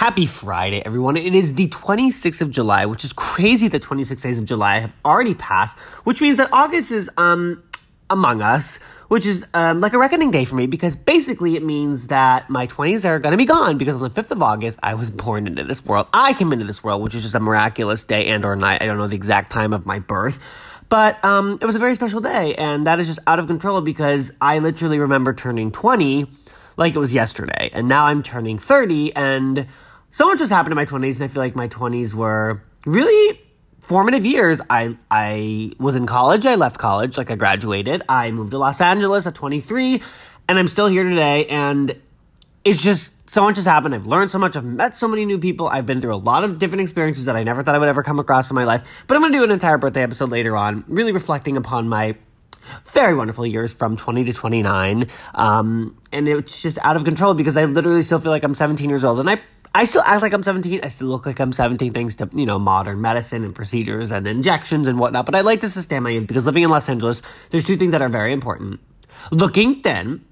Happy Friday, everyone. It is the 26th of July, which is crazy that 26 days of July have already passed, which means that August is, um, among us, which is, um, like a reckoning day for me because basically it means that my 20s are gonna be gone because on the 5th of August, I was born into this world. I came into this world, which is just a miraculous day and or night. I don't know the exact time of my birth. But um, it was a very special day, and that is just out of control because I literally remember turning 20 like it was yesterday. And now I'm turning 30, and so much has happened in my 20s, and I feel like my 20s were really formative years. I I was in college, I left college, like I graduated. I moved to Los Angeles at 23, and I'm still here today, and it's just so much has happened. I've learned so much. I've met so many new people. I've been through a lot of different experiences that I never thought I would ever come across in my life. But I'm going to do an entire birthday episode later on, really reflecting upon my very wonderful years from 20 to 29. Um, and it's just out of control because I literally still feel like I'm 17 years old. And I, I still act like I'm 17. I still look like I'm 17 thanks to, you know, modern medicine and procedures and injections and whatnot. But I like to sustain my youth because living in Los Angeles, there's two things that are very important. Looking thin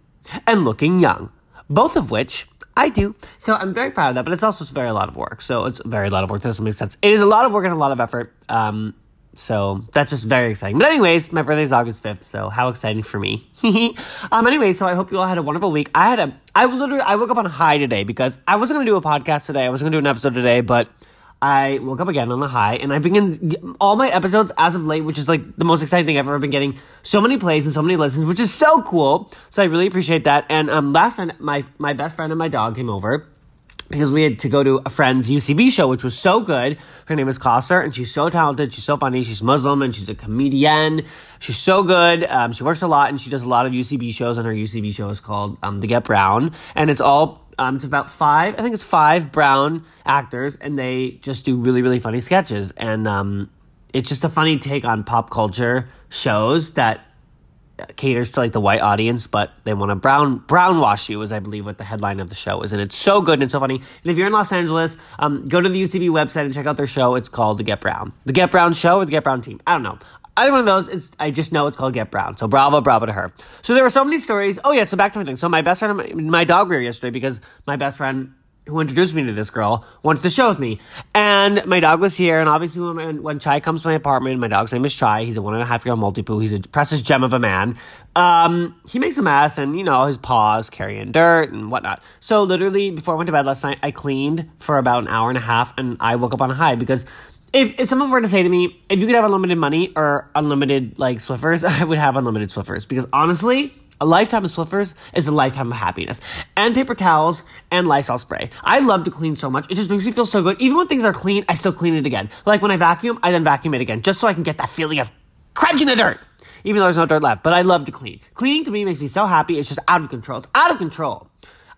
and looking young. Both of which I do. So I'm very proud of that, but it's also very a lot of work. So it's very a lot of work. That doesn't make sense. It is a lot of work and a lot of effort. Um, so that's just very exciting. But anyways, my birthday is August 5th, so how exciting for me. um anyway, so I hope you all had a wonderful week. I had a I literally I woke up on a high today because I wasn't gonna do a podcast today. I wasn't gonna do an episode today, but I woke up again on a high and I've been all my episodes as of late, which is like the most exciting thing I've ever been getting so many plays and so many listens, which is so cool. So I really appreciate that. And um last night my my best friend and my dog came over because we had to go to a friend's UCB show, which was so good. Her name is Kauser, and she's so talented. She's so funny. She's Muslim, and she's a comedian. She's so good. Um, she works a lot, and she does a lot of UCB shows, and her UCB show is called um, The Get Brown, and it's all um, it's about five. I think it's five brown actors, and they just do really, really funny sketches, and um, it's just a funny take on pop culture shows that caters to like the white audience, but they want to brown brown wash you, as I believe what the headline of the show is, and it's so good and it's so funny. And if you're in Los Angeles, um, go to the UCB website and check out their show. It's called The Get Brown, The Get Brown Show, or The Get Brown Team. I don't know. Either one of those, it's, I just know it's called Get Brown. So bravo, bravo to her. So there were so many stories. Oh yeah, so back to my thing. So my best friend, my, my dog were yesterday because my best friend who introduced me to this girl went to the show with me. And my dog was here, and obviously when, when Chai comes to my apartment, my dog's name is Chai. He's a one and a half year old Maltipoo. He's a precious gem of a man. Um, he makes a mess, and you know, his paws carrying dirt and whatnot. So literally, before I went to bed last night, I cleaned for about an hour and a half, and I woke up on a high because if, if someone were to say to me, if you could have unlimited money or unlimited like Swiffers, I would have unlimited Swiffers because honestly, a lifetime of Swiffers is a lifetime of happiness. And paper towels and Lysol spray. I love to clean so much. It just makes me feel so good. Even when things are clean, I still clean it again. Like when I vacuum, I then vacuum it again, just so I can get that feeling of crunching the dirt. Even though there's no dirt left. But I love to clean. Cleaning to me makes me so happy. It's just out of control. It's out of control.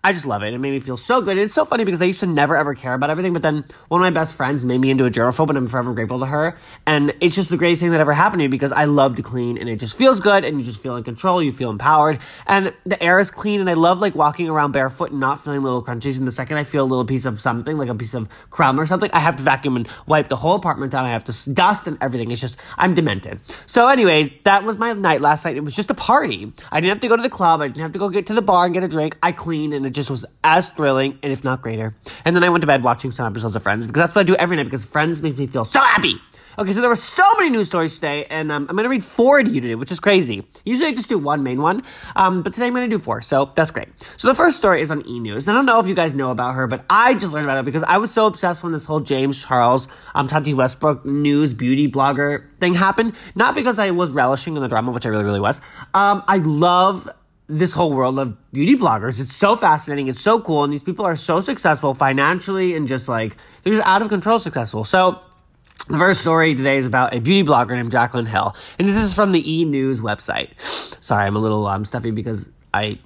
I just love it. It made me feel so good. It's so funny because I used to never ever care about everything, but then one of my best friends made me into a germaphobe, and I'm forever grateful to her. And it's just the greatest thing that ever happened to me because I love to clean, and it just feels good, and you just feel in control. You feel empowered, and the air is clean, and I love like walking around barefoot and not feeling little crunchies. And the second I feel a little piece of something, like a piece of crumb or something, I have to vacuum and wipe the whole apartment down. I have to dust and everything. It's just I'm demented. So, anyways, that was my night last night. It was just a party. I didn't have to go to the club. I didn't have to go get to the bar and get a drink. I cleaned, and it just was as thrilling and if not greater. And then I went to bed watching some episodes of Friends because that's what I do every night because Friends makes me feel so happy. Okay, so there were so many news stories today, and um, I'm going to read four to you today, which is crazy. Usually I just do one main one, um, but today I'm going to do four, so that's great. So the first story is on E! News. I don't know if you guys know about her, but I just learned about it because I was so obsessed when this whole James Charles, um, Tati Westbrook news beauty blogger thing happened. Not because I was relishing in the drama, which I really, really was. Um, I love this whole world of beauty bloggers. It's so fascinating. It's so cool. And these people are so successful financially and just like, they're just out of control successful. So, the first story today is about a beauty blogger named Jaclyn Hill. And this is from the E! News website. Sorry, I'm a little um, stuffy because I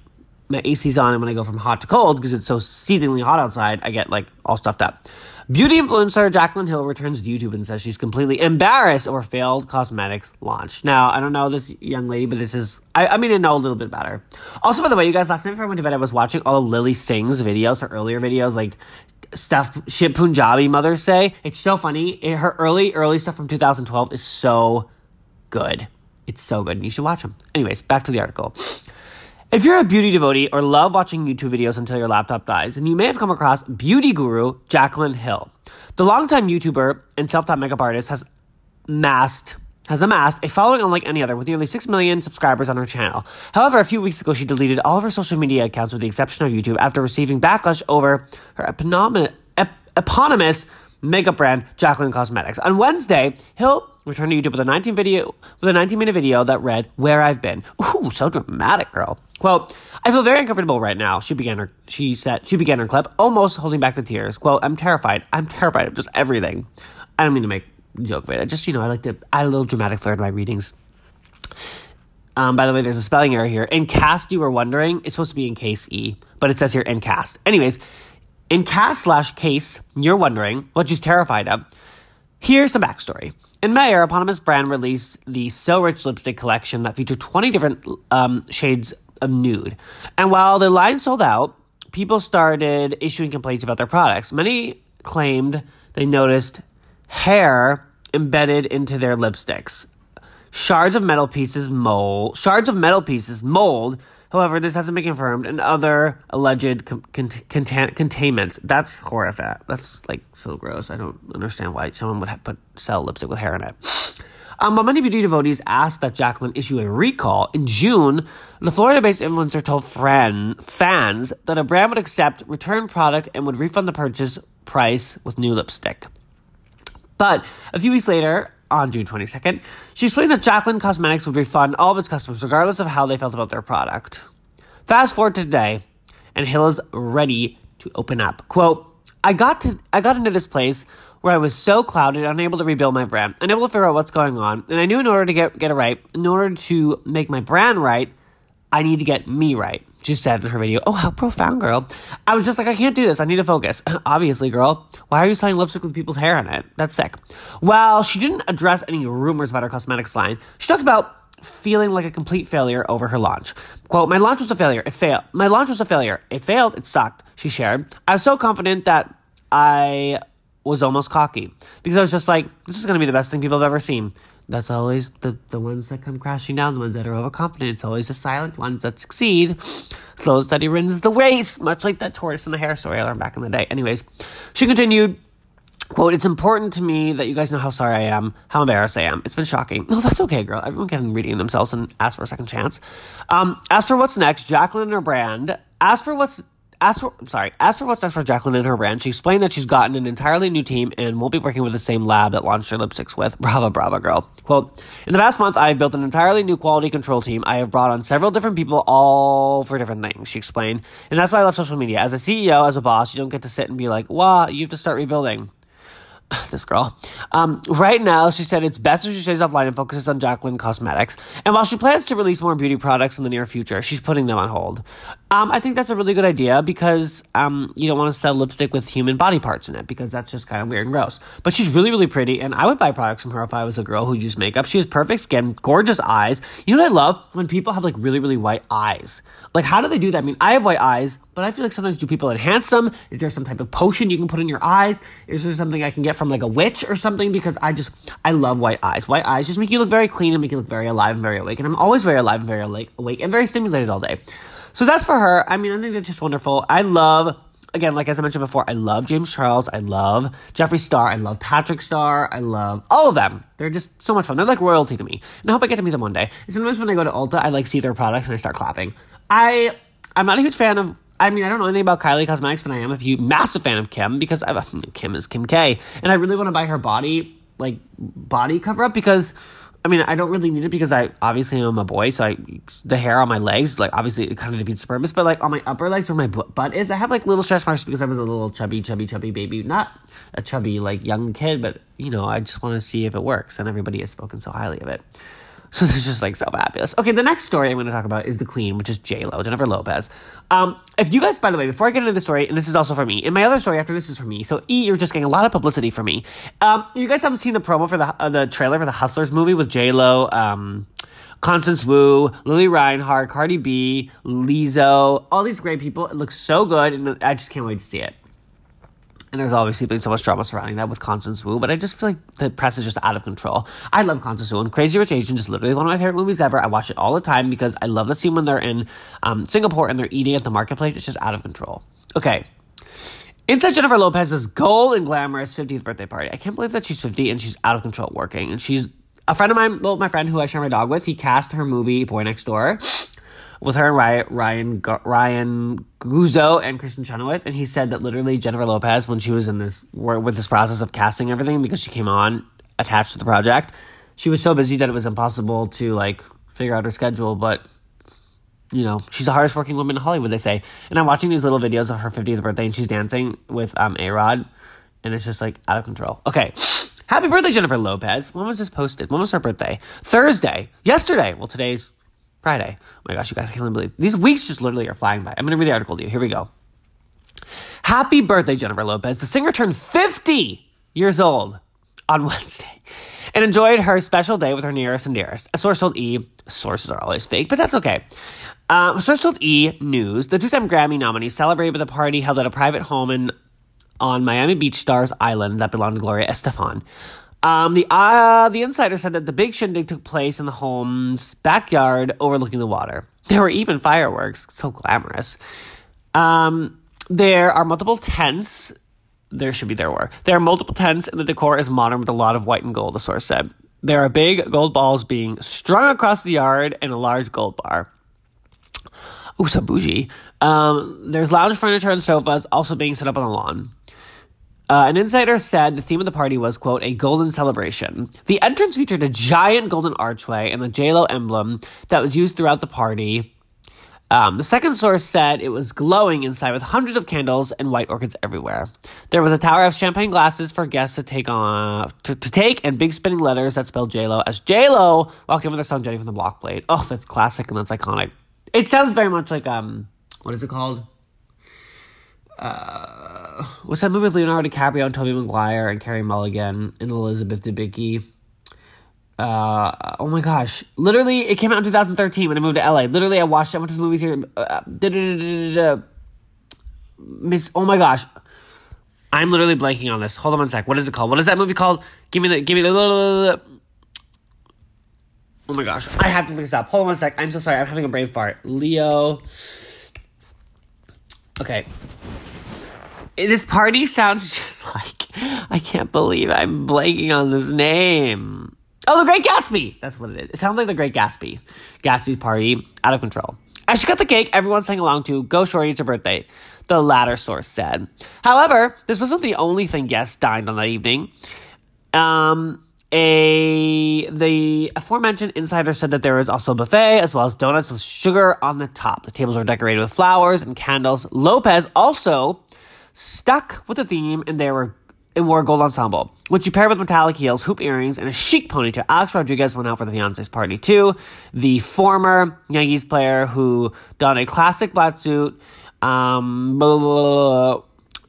my AC's on and when I go from hot to cold because it's so seethingly hot outside, I get like all stuffed up. Beauty influencer Jaclyn Hill returns to YouTube and says she's completely embarrassed over failed cosmetics launch. Now, I don't know this young lady, but this is, I, I mean, I know a little bit about her. Also, by the way, you guys, last night before I went to bed, I was watching all of Lilly Singh's videos, her earlier videos, like stuff shit Punjabi mothers say. It's so funny. It, her early, early stuff from 2012 is so good. It's so good. and You should watch them. Anyways, back to the article. If you're a beauty devotee or love watching YouTube videos until your laptop dies, then you may have come across beauty guru Jaclyn Hill. The longtime YouTuber and self-taught makeup artist has masked has amassed a following unlike any other with nearly 6 million subscribers on her channel. However, a few weeks ago, she deleted all of her social media accounts with the exception of YouTube after receiving backlash over her eponymous, ep- eponymous makeup brand, Jaclyn Cosmetics. On Wednesday, Hill returned to YouTube with a 19 video with a 19 minute video that read "Where I've Been." Ooh, so dramatic, girl. Quote: I feel very uncomfortable right now. She began her she said she began her clip, almost holding back the tears. Quote: I'm terrified. I'm terrified of just everything. I don't mean to make a joke of it. I just, you know, I like to add a little dramatic flair to my readings. Um, by the way, there's a spelling error here. In cast, you were wondering, it's supposed to be in case E, but it says here in cast. Anyways, in cast slash case, you're wondering what she's terrified of. Here's some backstory. In May, our eponymous brand released the So Rich lipstick collection that featured 20 different um, shades of nude. And while the line sold out, people started issuing complaints about their products. Many claimed they noticed hair embedded into their lipsticks. Shards of metal pieces mold. Shards of metal pieces mold. However, this hasn't been confirmed, and other alleged con- con- contain- containments. That's horrific. That's like so gross. I don't understand why someone would have put sell lipstick with hair in it. Um, many beauty devotees asked that Jaclyn issue a recall, in June, the Florida based influencer told friend, fans that a brand would accept return product and would refund the purchase price with new lipstick. But a few weeks later, on June 22nd, she explained that Jaclyn Cosmetics would refund all of its customers regardless of how they felt about their product. Fast forward to today, and Hill is ready to open up. Quote, I got to I got into this place where I was so clouded, unable to rebuild my brand, unable to figure out what's going on, and I knew in order to get get it right, in order to make my brand right, I need to get me right. She said in her video, Oh, how profound, girl. I was just like, I can't do this. I need to focus. Obviously, girl. Why are you selling lipstick with people's hair in it? That's sick. Well, she didn't address any rumors about her cosmetics line. She talked about feeling like a complete failure over her launch. Quote, My launch was a failure. It failed. My launch was a failure. It failed. It sucked. She shared. I was so confident that I was almost cocky because I was just like, this is going to be the best thing people have ever seen. That's always the, the ones that come crashing down, the ones that are overconfident. It's always the silent ones that succeed. Slow steady wins the race, much like that tortoise in the hare story I learned back in the day. Anyways, she continued, quote, It's important to me that you guys know how sorry I am, how embarrassed I am. It's been shocking. No, that's okay, girl. Everyone can reading themselves and ask for a second chance. Um, as for what's next, Jaclyn or brand, as for what's as for sorry, as for what's next for Jaclyn and her brand, she explained that she's gotten an entirely new team and won't be working with the same lab that launched her lipsticks with. Brava, brava, girl. Quote, in the past month, I've built an entirely new quality control team. I have brought on several different people, all for different things, she explained. And that's why I love social media. As a CEO, as a boss, you don't get to sit and be like, wow, you have to start rebuilding. this girl. Um, right now, she said it's best if she stays offline and focuses on Jaclyn Cosmetics. And while she plans to release more beauty products in the near future, she's putting them on hold. Um, I think that's a really good idea because um, you don't want to sell lipstick with human body parts in it because that's just kind of weird and gross. But she's really, really pretty, and I would buy products from her if I was a girl who used makeup. She has perfect skin, gorgeous eyes. You know what I love? When people have like really, really white eyes. Like, how do they do that? I mean, I have white eyes, but I feel like sometimes do people enhance them? Is there some type of potion you can put in your eyes? Is there something I can get from like a witch or something? Because I just, I love white eyes. White eyes just make you look very clean and make you look very alive and very awake. And I'm always very alive and very awake and very stimulated all day. So that's for her. I mean, I think that's just wonderful. I love, again, like as I mentioned before, I love James Charles. I love Jeffree Star. I love Patrick Star. I love all of them. They're just so much fun. They're like royalty to me. And I hope I get to meet them one day. Sometimes when I go to Ulta, I like see their products and I start clapping. I, I'm not a huge fan of I mean, I don't know anything about Kylie Cosmetics, but I am a huge massive fan of Kim because I, Kim is Kim K, and I really want to buy her body like body cover up because I mean, I don't really need it because I obviously am a boy, so I the hair on my legs, like obviously it kind of defeats the purpose. But like on my upper legs where my butt is, I have like little stretch marks because I was a little chubby, chubby, chubby baby, not a chubby like young kid, but you know, I just want to see if it works, and everybody has spoken so highly of it. So this is just like so fabulous. Okay, the next story I'm going to talk about is the Queen, which is J Lo, Jennifer Lopez. Um, if you guys, by the way, before I get into the story, and this is also for me, and my other story after this is for me. So E, you're just getting a lot of publicity for me. Um, you guys haven't seen the promo for the uh, the trailer for the Hustlers movie with J Lo, um, Constance Wu, Lili Reinhart, Cardi B, Lizzo, all these great people. It looks so good, and I just can't wait to see it. And there's obviously been so much drama surrounding that with Constance Wu, but I just feel like the press is just out of control. I love Constance Wu and Crazy Rich Asians is literally one of my favorite movies ever. I watch it all the time because I love the scene when they're in um, Singapore and they're eating at the marketplace. It's just out of control. Okay. Inside Jennifer Lopez's goal and glamorous 50th birthday party. I can't believe that she's 50 and she's out of control working. And she's a friend of mine, well, my friend who I share my dog with, he cast her movie Boy Next Door with her and Ryan Ryan, Ryan Guzzo and Kristin Chenoweth, and he said that literally Jennifer Lopez, when she was in this with this process of casting everything, because she came on attached to the project, she was so busy that it was impossible to like figure out her schedule. But you know, she's the hardest working woman in Hollywood, they say. And I'm watching these little videos of her 50th birthday, and she's dancing with um A Rod, and it's just like out of control. Okay. Happy birthday, Jennifer Lopez. When was this posted? When was her birthday? Thursday. Yesterday. Well, today's Friday. Oh my gosh, you guys, I can't believe these weeks just literally are flying by. I'm going to read the article to you. Here we go. Happy birthday, Jennifer Lopez. The singer turned 50 years old on Wednesday and enjoyed her special day with her nearest and dearest. A source told E, sources are always fake, but that's okay. Um, a source told E News, the two-time Grammy nominee celebrated with a party held at a private home in, on Miami Beach Stars Island that belonged to Gloria Estefan. Um, the uh, the insider said that the big shindig took place in the home's backyard overlooking the water. There were even fireworks, so glamorous. Um, there are multiple tents. There should be there were. There are multiple tents, and the decor is modern with a lot of white and gold. The source said there are big gold balls being strung across the yard and a large gold bar. Ooh, so bougie. Um, there's lounge furniture and sofas also being set up on the lawn. Uh, an insider said the theme of the party was, quote, a golden celebration. The entrance featured a giant golden archway and the JLo emblem that was used throughout the party. Um, the second source said it was glowing inside with hundreds of candles and white orchids everywhere. There was a tower of champagne glasses for guests to take on to, to take and big spinning letters that spelled JLo as JLo walked in with her son Jenny from the block played. Oh, that's classic and that's iconic. It sounds very much like um what is it called? Uh, what's that movie with Leonardo DiCaprio and Tobey Maguire and Carey Mulligan and Elizabeth Debicki? Uh, oh my gosh. Literally, it came out in 2013 when I moved to LA. Literally, I watched. I went to the movies here. Uh, Miss, oh my gosh. I'm literally blanking on this. Hold on one sec. What is it called? What is that movie called? Give me the, give me the, oh my gosh. I have to look this up. Hold on one sec. I'm so sorry. I'm having a brain fart. Leo. Okay this party sounds just like I can't believe I'm blanking on this name. Oh, the Great Gatsby. That's what it is. It sounds like the Great Gatsby. Gatsby's party out of control. As she cut the cake, everyone sang along to "Go Shorty, It's Your Birthday." The latter source said. However, this wasn't the only thing guests dined on that evening. Um, a the aforementioned insider said that there was also a buffet as well as donuts with sugar on the top. The tables were decorated with flowers and candles. Lopez also stuck with the theme and they were and wore a gold ensemble, which she paired with metallic heels, hoop earrings, and a chic ponytail. Alex Rodriguez went out for the fiance's party too. The former Yankees player who donned a classic black suit, um, blah, blah,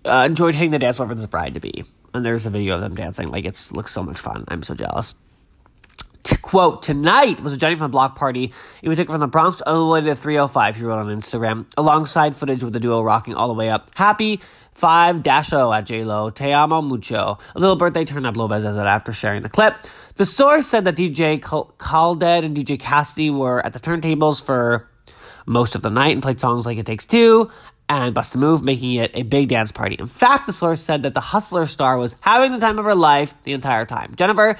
blah, uh, enjoyed hitting the dance floor for his bride to be. And there's a video of them dancing. Like it looks so much fun. I'm so jealous quote, tonight was a Johnny from the Block party. It would take from the Bronx all the way to 305, he wrote on Instagram, alongside footage with the duo rocking all the way up. Happy 5 0 at JLo, Te amo mucho. A little birthday turn up Lopez as that after sharing the clip. The source said that DJ Khaled and DJ Cassidy were at the turntables for most of the night and played songs like It Takes Two and Bust a Move, making it a big dance party. In fact, the source said that the Hustler star was having the time of her life the entire time. Jennifer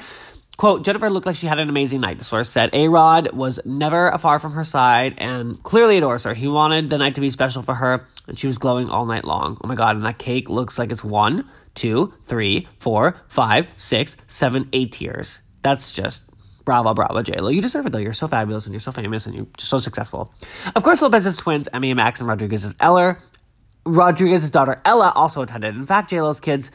Quote, Jennifer looked like she had an amazing night, the source said. A Rod was never far from her side and clearly adores her. He wanted the night to be special for her, and she was glowing all night long. Oh my god, and that cake looks like it's one, two, three, four, five, six, seven, eight tiers. That's just bravo, bravo, JLo. You deserve it though. You're so fabulous and you're so famous and you're so successful. Of course, Lopez's twins, Emmy and Max and Rodriguez's Eller, Rodriguez's daughter Ella also attended. In fact, JLo's kids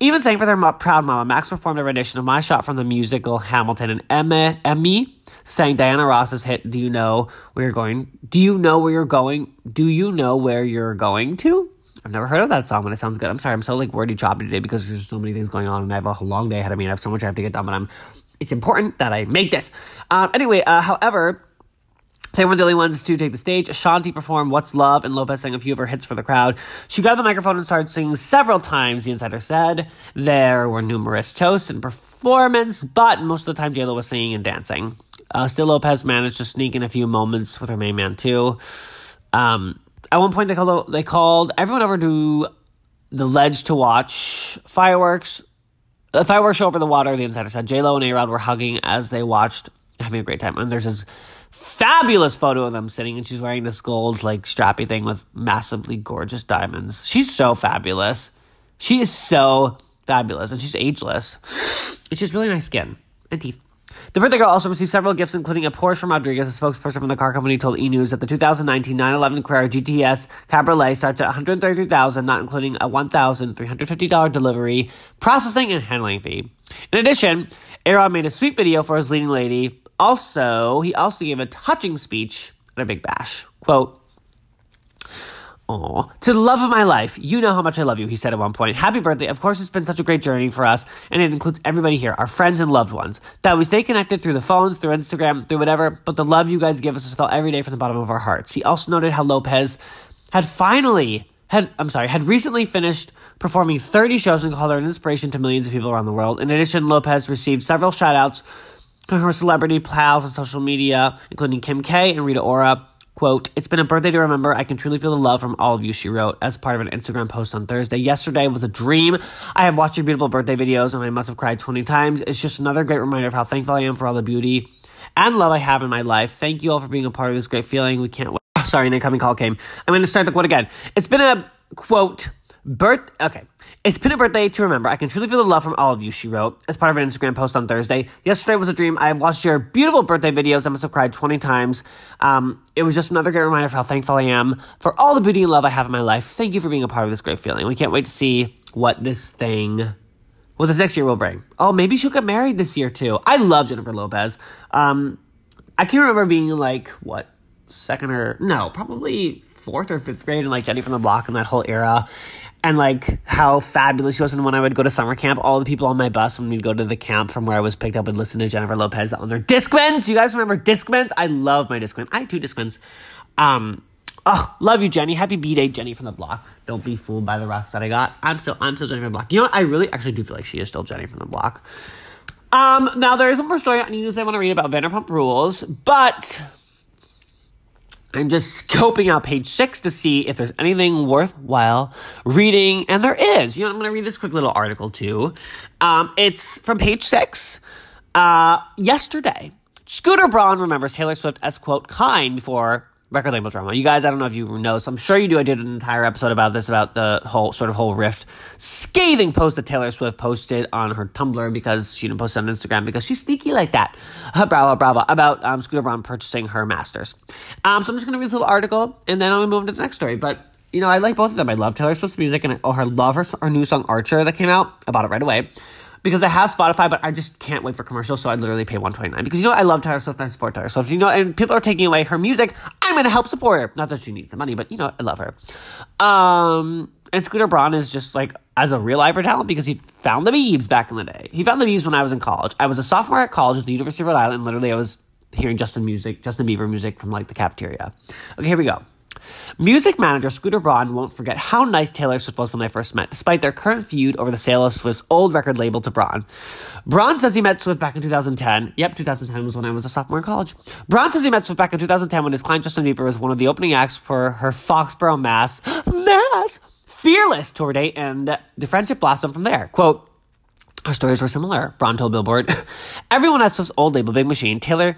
even sang for their proud mama, Max performed a rendition of my shot from the musical Hamilton, and Emma, Emmy sang Diana Ross's hit "Do You Know Where You're Going? Do you know where you're going? Do you know where you're going to?" I've never heard of that song, but it sounds good. I'm sorry, I'm so like wordy choppy today because there's so many things going on, and I have a long day ahead of me, and I have so much I have to get done. But I'm, it's important that I make this. Um, anyway, uh, however, They were the only ones to take the stage. Ashanti performed What's Love and Lopez sang a few of her hits for the crowd. She grabbed the microphone and started singing several times, the insider said. There were numerous toasts and performance, but most of the time JLo was singing and dancing. Uh, still, Lopez managed to sneak in a few moments with her main man, too. Um, at one point, they called, they called everyone over to the ledge to watch fireworks. The fireworks show over the water, the insider said. JLo and A-Rod were hugging as they watched, having a great time. And there's this fabulous photo of them sitting and she's wearing this gold like strappy thing with massively gorgeous diamonds. She's so fabulous. She is so fabulous and she's ageless. And she has really nice skin and teeth. The birthday girl also received several gifts, including a Porsche from Rodriguez. A spokesperson from the car company told E! News that the 2019 911 Carrera GTS Cabriolet starts at 133000 not including a $1,350 delivery, processing, and handling fee. In addition, A-Rod made a sweet video for his leading lady, also, he also gave a touching speech at a big bash. Quote, Aw. To the love of my life, you know how much I love you, he said at one point. Happy birthday. Of course, it's been such a great journey for us, and it includes everybody here, our friends and loved ones. That we stay connected through the phones, through Instagram, through whatever, but the love you guys give us is felt every day from the bottom of our hearts. He also noted how Lopez had finally, had, I'm sorry, had recently finished performing 30 shows and called her an inspiration to millions of people around the world. In addition, Lopez received several shout outs from her celebrity pals on social media, including Kim K and Rita Ora. Quote, It's been a birthday to remember. I can truly feel the love from all of you, she wrote, as part of an Instagram post on Thursday. Yesterday was a dream. I have watched your beautiful birthday videos and I must have cried 20 times. It's just another great reminder of how thankful I am for all the beauty and love I have in my life. Thank you all for being a part of this great feeling. We can't wait. sorry, an incoming call came. I'm going to start the quote again. It's been a, quote, Birth. Okay. It's been a birthday to remember. I can truly feel the love from all of you, she wrote, as part of an Instagram post on Thursday. Yesterday was a dream. I have watched your beautiful birthday videos. I must have cried 20 times. Um, it was just another great reminder of how thankful I am for all the beauty and love I have in my life. Thank you for being a part of this great feeling. We can't wait to see what this thing, what this next year will bring. Oh, maybe she'll get married this year too. I love Jennifer Lopez. Um, I can't remember being like, what, second or, no, probably fourth or fifth grade and like Jenny from the Block and that whole era and like how fabulous she was. And when I would go to summer camp, all the people on my bus when we'd go to the camp from where I was picked up would listen to Jennifer Lopez on their Discmans. You guys remember Discmans? I love my Discmans. I two Discmans. Um, oh, love you, Jenny. Happy B Day, Jenny from the block. Don't be fooled by the rocks that I got. I'm so I'm so Jenny from the block. You know what? I really actually do feel like she is still Jenny from the block. Um, now there is one more story on news I want to read about Vanderpump Rules, but I'm just scoping out page six to see if there's anything worthwhile reading, and there is. You know, I'm going to read this quick little article too. Um, it's from page six. Uh, yesterday, Scooter Braun remembers Taylor Swift as quote kind before record label drama. You guys, I don't know if you know, so I'm sure you do. I did an entire episode about this, about the whole sort of whole rift. Scathing post that Taylor Swift posted on her Tumblr because she didn't post it on Instagram because she's sneaky like that. Uh, bravo, bravo. About um, Scooter Braun purchasing her masters. Um, so I'm just going to read this little article and then I'll move on to the next story. But you know, I like both of them. I love Taylor Swift's music and I oh, her love her, her new song Archer that came out. I bought it right away because I have Spotify, but I just can't wait for commercials, so I literally pay one twenty nine. Because you know I love Taylor Swift and I support Taylor Swift. You know, and people are taking away her music. I'm gonna help support her. Not that she needs the money, but you know I love her. Um, and Scooter Braun is just like as a real Ivor talent because he found the Biebs back in the day. He found the Biebs when I was in college. I was a sophomore at college at the University of Rhode Island. Literally, I was hearing Justin music, Justin Bieber music from like the cafeteria. Okay, here we go. Music manager Scooter Braun won't forget how nice Taylor Swift was when they first met, despite their current feud over the sale of Swift's old record label to Braun. Braun says he met Swift back in 2010. Yep, 2010 was when I was a sophomore in college. Braun says he met Swift back in 2010 when his client Justin Bieber was one of the opening acts for her Foxborough Mass, Mass, Fearless tour date, and the friendship blossomed from there. Quote, our stories were similar, Braun told Billboard. everyone at Swift's old label, Big Machine, Taylor,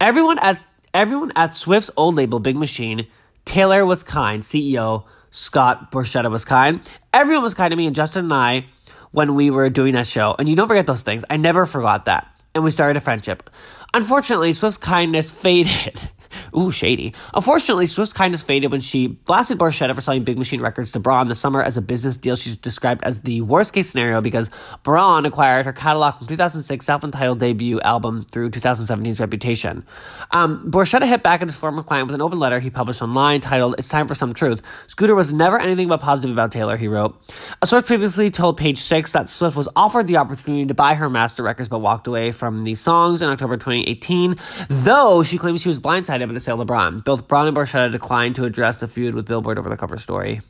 everyone at everyone at Swift's old label, Big Machine, Taylor was kind. CEO Scott Borchetta was kind. Everyone was kind to me and Justin and I when we were doing that show. And you don't forget those things. I never forgot that. And we started a friendship. Unfortunately, Swift's kindness faded. Ooh, shady. Unfortunately, Swift's kindness faded when she blasted Borchetta for selling Big Machine Records to Braun this summer as a business deal she's described as the worst case scenario because Braun acquired her catalog from 2006 self-entitled debut album through 2017's Reputation. Um, Borchetta hit back at his former client with an open letter he published online titled It's Time for Some Truth. Scooter was never anything but positive about Taylor, he wrote. A source previously told Page Six that Swift was offered the opportunity to buy her master records but walked away from the songs in October 2018, though she claims she was blindsided by the Sale LeBron. Both Braun and Borchetta declined to address the feud with Billboard over the cover story.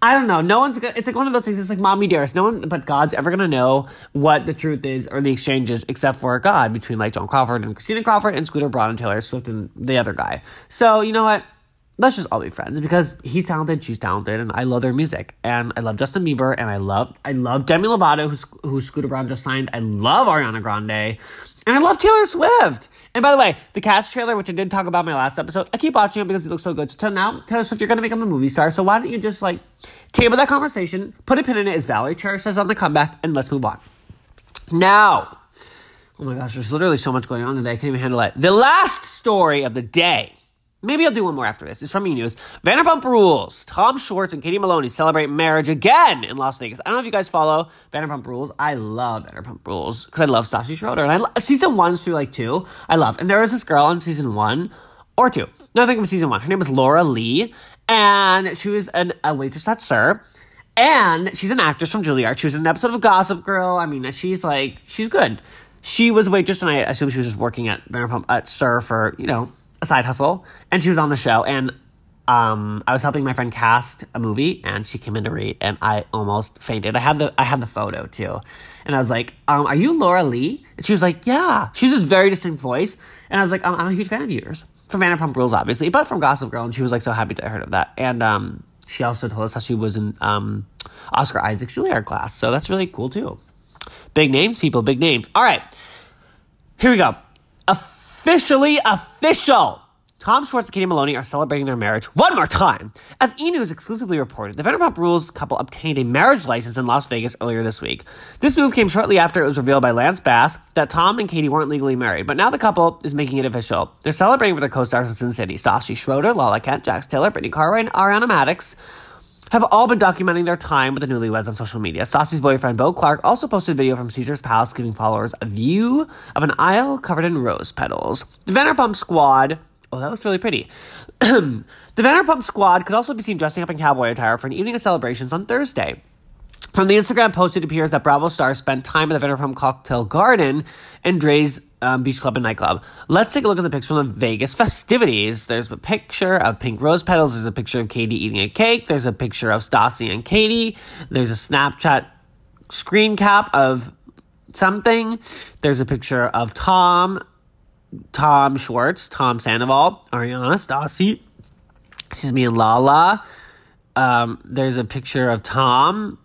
I don't know. No one's. It's like one of those things. It's like mommy dearest. No one but God's ever gonna know what the truth is or the exchanges, except for God between like Joan Crawford and Christina Crawford and Scooter Braun and Taylor Swift and the other guy. So you know what? Let's just all be friends because he's talented, she's talented, and I love their music. And I love Justin Bieber, and I love I love Demi Lovato, who's who Scooter Braun just signed. I love Ariana Grande, and I love Taylor Swift. And by the way, the cast trailer, which I did talk about in my last episode, I keep watching it because it looks so good. So now, Taylor Swift, you're going to become a movie star. So why don't you just like table that conversation, put a pin in it, as Valerie Cherry says on the comeback, and let's move on. Now, oh my gosh, there's literally so much going on today. I can't even handle it. The last story of the day Maybe I'll do one more after this. It's from E! News. Vanderpump Rules. Tom Schwartz and Katie Maloney celebrate marriage again in Las Vegas. I don't know if you guys follow Vanderpump Rules. I love Vanderpump Rules because I love Stassi Schroeder. And I lo- season one through like two, I love. And there was this girl on season one or two. No, I think it was season one. Her name was Laura Lee. And she was an, a waitress at SUR. And she's an actress from Juilliard. She was in an episode of Gossip Girl. I mean, she's like, she's good. She was a waitress, and I assume she was just working at Vanderpump at SUR for, you know, a side hustle, and she was on the show, and um, I was helping my friend cast a movie, and she came in to read, and I almost fainted. I had the I had the photo too, and I was like, um, "Are you Laura Lee?" And she was like, "Yeah." She's this very distinct voice, and I was like, "I'm, I'm a huge fan of yours from Vanderpump Rules, obviously, but from Gossip Girl." And she was like, "So happy that I heard of that." And um, she also told us how she was in um, Oscar Isaac's Juilliard class, so that's really cool too. Big names, people, big names. All right, here we go. Officially official. Tom Schwartz and Katie Maloney are celebrating their marriage one more time. As E! News exclusively reported, the Vanderpump Rules couple obtained a marriage license in Las Vegas earlier this week. This move came shortly after it was revealed by Lance Bass that Tom and Katie weren't legally married, but now the couple is making it official. They're celebrating with their co-stars in Sin City, Stassi Schroeder, Lala Kent, Jax Taylor, Brittany Cartwright, and Ariana Madix have all been documenting their time with the newlyweds on social media. Stassi's boyfriend, Beau Clark, also posted a video from Caesar's Palace giving followers a view of an aisle covered in rose petals. The Vanderpump squad Oh, that was really pretty. the Vanderpump squad could also be seen dressing up in cowboy attire for an evening of celebrations on Thursday. From the Instagram post, it appears that Bravo Star spent time at the Vanderpump Cocktail Garden and Drai's um, Beach Club and nightclub. Let's take a look at the picture from the Vegas festivities. There's a picture of pink rose petals. There's a picture of Katie eating a cake. There's a picture of Stassi and Katie. There's a Snapchat screen cap of something. There's a picture of Tom Tom Schwartz, Tom Sandoval, Ariana Stassi, excuse me, and Lala. Um, there's a picture of Tom.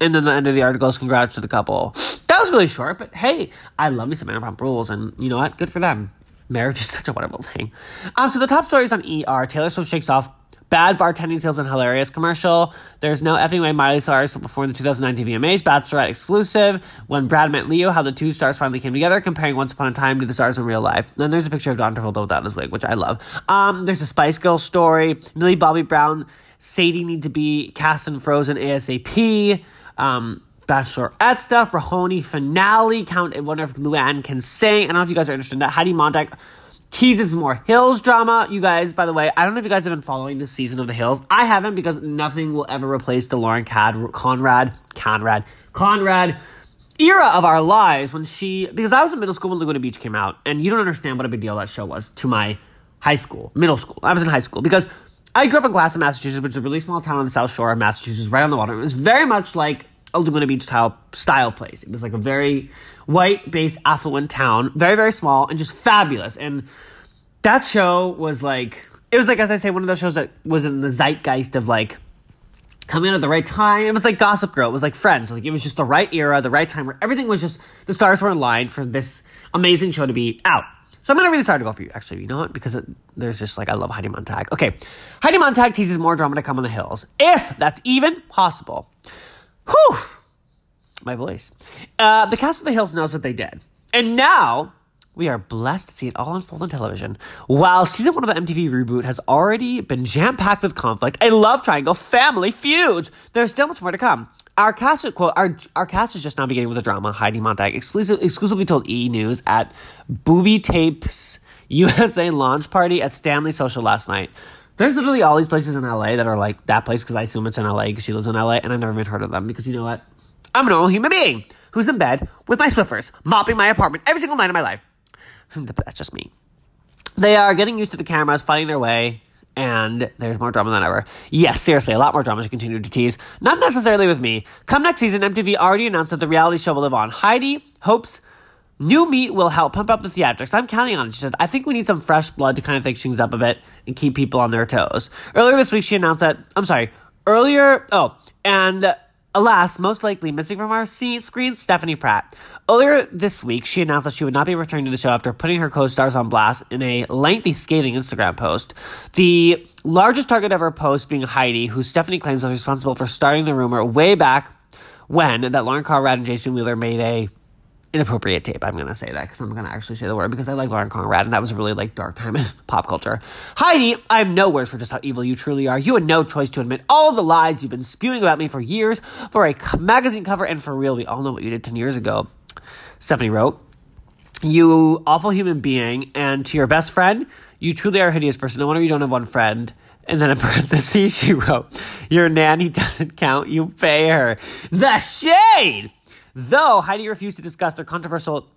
And then the end of the article is congrats to the couple. That was really short, but hey, I love me some Vanderpump Rules, and you know what? Good for them. Marriage is such a wonderful thing. Um, so the top stories on ER: Taylor Swift shakes off Bad bartending skills and hilarious commercial. There's no effing way Miley Cyrus will perform the 2019 VMAs Bachelorette exclusive. When Brad met Leo, how the two stars finally came together, comparing Once Upon a Time to the stars in real life. Then there's a picture of John Travolta without his wig, which I love. Um, there's a Spice Girl story. Millie Bobby Brown, Sadie need to be cast in Frozen ASAP. Um, Bachelorette stuff, Rahoni finale. Count. I wonder if Luann can sing. I don't know if you guys are interested in that. Heidi Montag teases more Hills drama. You guys, by the way, I don't know if you guys have been following this season of The Hills. I haven't because nothing will ever replace the Lauren Cad- Conrad, Conrad, Conrad era of our lives when she, because I was in middle school when Laguna Beach came out, and you don't understand what a big deal that show was to my high school, middle school. I was in high school because I grew up in Glasson, Massachusetts, which is a really small town on the South Shore of Massachusetts, right on the water. It was very much like a Laguna Beach style style place. It was like a very white based affluent town, very very small and just fabulous. And that show was like it was like as I say one of those shows that was in the zeitgeist of like coming out at the right time. It was like Gossip Girl. It was like Friends. Like it was just the right era, the right time where everything was just the stars were aligned for this amazing show to be out. So I'm gonna read this article for you. Actually, you know what? Because it, there's just like I love Heidi Montag. Okay, Heidi Montag teases more drama to come on the hills, if that's even possible. Whew, my voice. Uh, the cast of The Hills knows what they did, and now we are blessed to see it all unfold on television. While season one of the MTV reboot has already been jam packed with conflict, a love triangle, family feuds, there's still much more to come. Our cast, quote, our, our cast is just now beginning with a drama. Heidi Montag exclusive, exclusively told E! News at Booby Tapes USA launch party at Stanley Social last night. There's literally all these places in LA that are like that place because I assume it's in LA because she lives in LA and I've never even heard of them because you know what? I'm a normal human being who's in bed with my Swiffers, mopping my apartment every single night of my life. That's just me. they are getting used to the cameras, finding their way, and there's more drama than ever. Yes, seriously, a lot more drama to continue to tease. Not necessarily with me. Come next season, MTV already announced that the reality show will live on. Heidi hopes new meat will help pump up the theatrics. I'm counting on it. She said, I think we need some fresh blood to kind of fix things up a bit and keep people on their toes. Earlier this week, she announced that, I'm sorry, earlier, oh, and Alas, most likely missing from our screen, Stephanie Pratt. Earlier this week, she announced that she would not be returning to the show after putting her co stars on blast in a lengthy, scathing Instagram post. The largest target of her post being Heidi, who Stephanie claims was responsible for starting the rumor way back when that Lauren Conrad and Jason Wahler made a inappropriate tape. I'm gonna say that because I'm gonna actually say the word because I like Lauren Conrad and that was a really like dark time in pop culture. Heidi, I have no words for just how evil you truly are. You had no choice to admit all the lies you've been spewing about me for years for a magazine cover and for real. We all know what you did ten years ago. Stephanie wrote, "You awful human being, and to your best friend, you truly are a hideous person. No wonder you don't have one friend." And then in parentheses, she wrote, Your nanny doesn't count, you pay her. The shade! Though Heidi refused to discuss their controversial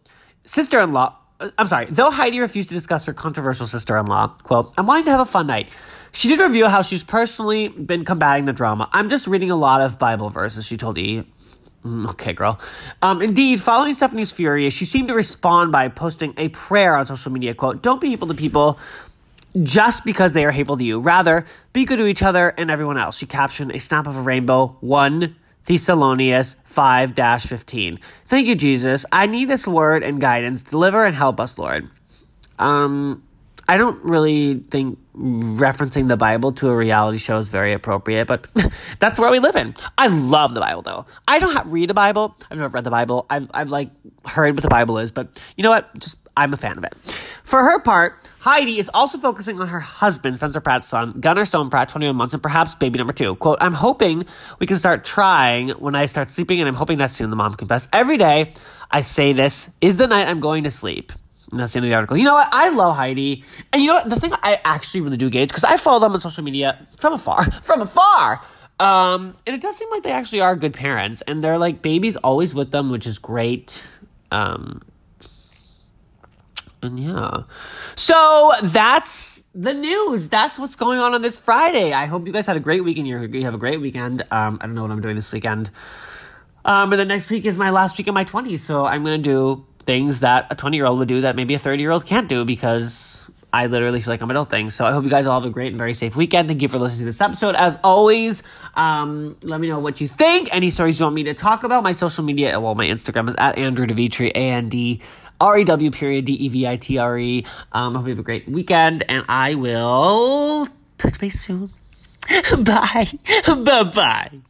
sister in law, uh, I'm sorry, though Heidi refused to discuss her controversial sister in law, quote, I'm wanting to have a fun night. She did reveal how she's personally been combating the drama. I'm just reading a lot of Bible verses, she told E. Mm, okay, girl. Um, indeed, following Stephanie's fury, she seemed to respond by posting a prayer on social media, quote, Don't be hateful to people just because they are hateful to you. Rather, be good to each other and everyone else. She captioned a snap of a rainbow, one Thessalonians 5 15. Thank you, Jesus. I need this word and guidance. Deliver and help us, Lord. Um, I don't really think referencing the Bible to a reality show is very appropriate, but that's where we live in. I love the Bible, though. I don't have, read the Bible. I've never read the Bible. I've, I've like heard what the Bible is, but you know what? Just I'm a fan of it. For her part, Heidi is also focusing on her husband, Spencer Pratt's son, Gunner Stone Pratt, 21 months, and perhaps baby number two. Quote, I'm hoping we can start trying when I start sleeping, and I'm hoping that soon, the mom confessed. Every day I say this is the night I'm going to sleep. And that's the end of the article. You know what? I love Heidi. And you know what? The thing I actually really do gauge, because I follow them on social media from afar, from afar. Um, and it does seem like they actually are good parents. And they're like babies always with them, which is great. Um, and yeah. So that's the news. That's what's going on on this Friday. I hope you guys had a great weekend. You have a great weekend. Um, I don't know what I'm doing this weekend. Um, and the next week is my last week of my 20s. So I'm going to do things that a 20 year old would do that maybe a 30 year old can't do because I literally feel like I'm adulting. So I hope you guys all have a great and very safe weekend. Thank you for listening to this episode. As always, um, let me know what you think. Any stories you want me to talk about. My social media, well, my Instagram is at Andrew Devitre, A N D R E W period D E V I T R E. Um, hope you have a great weekend, and I will touch base soon. bye. bye bye.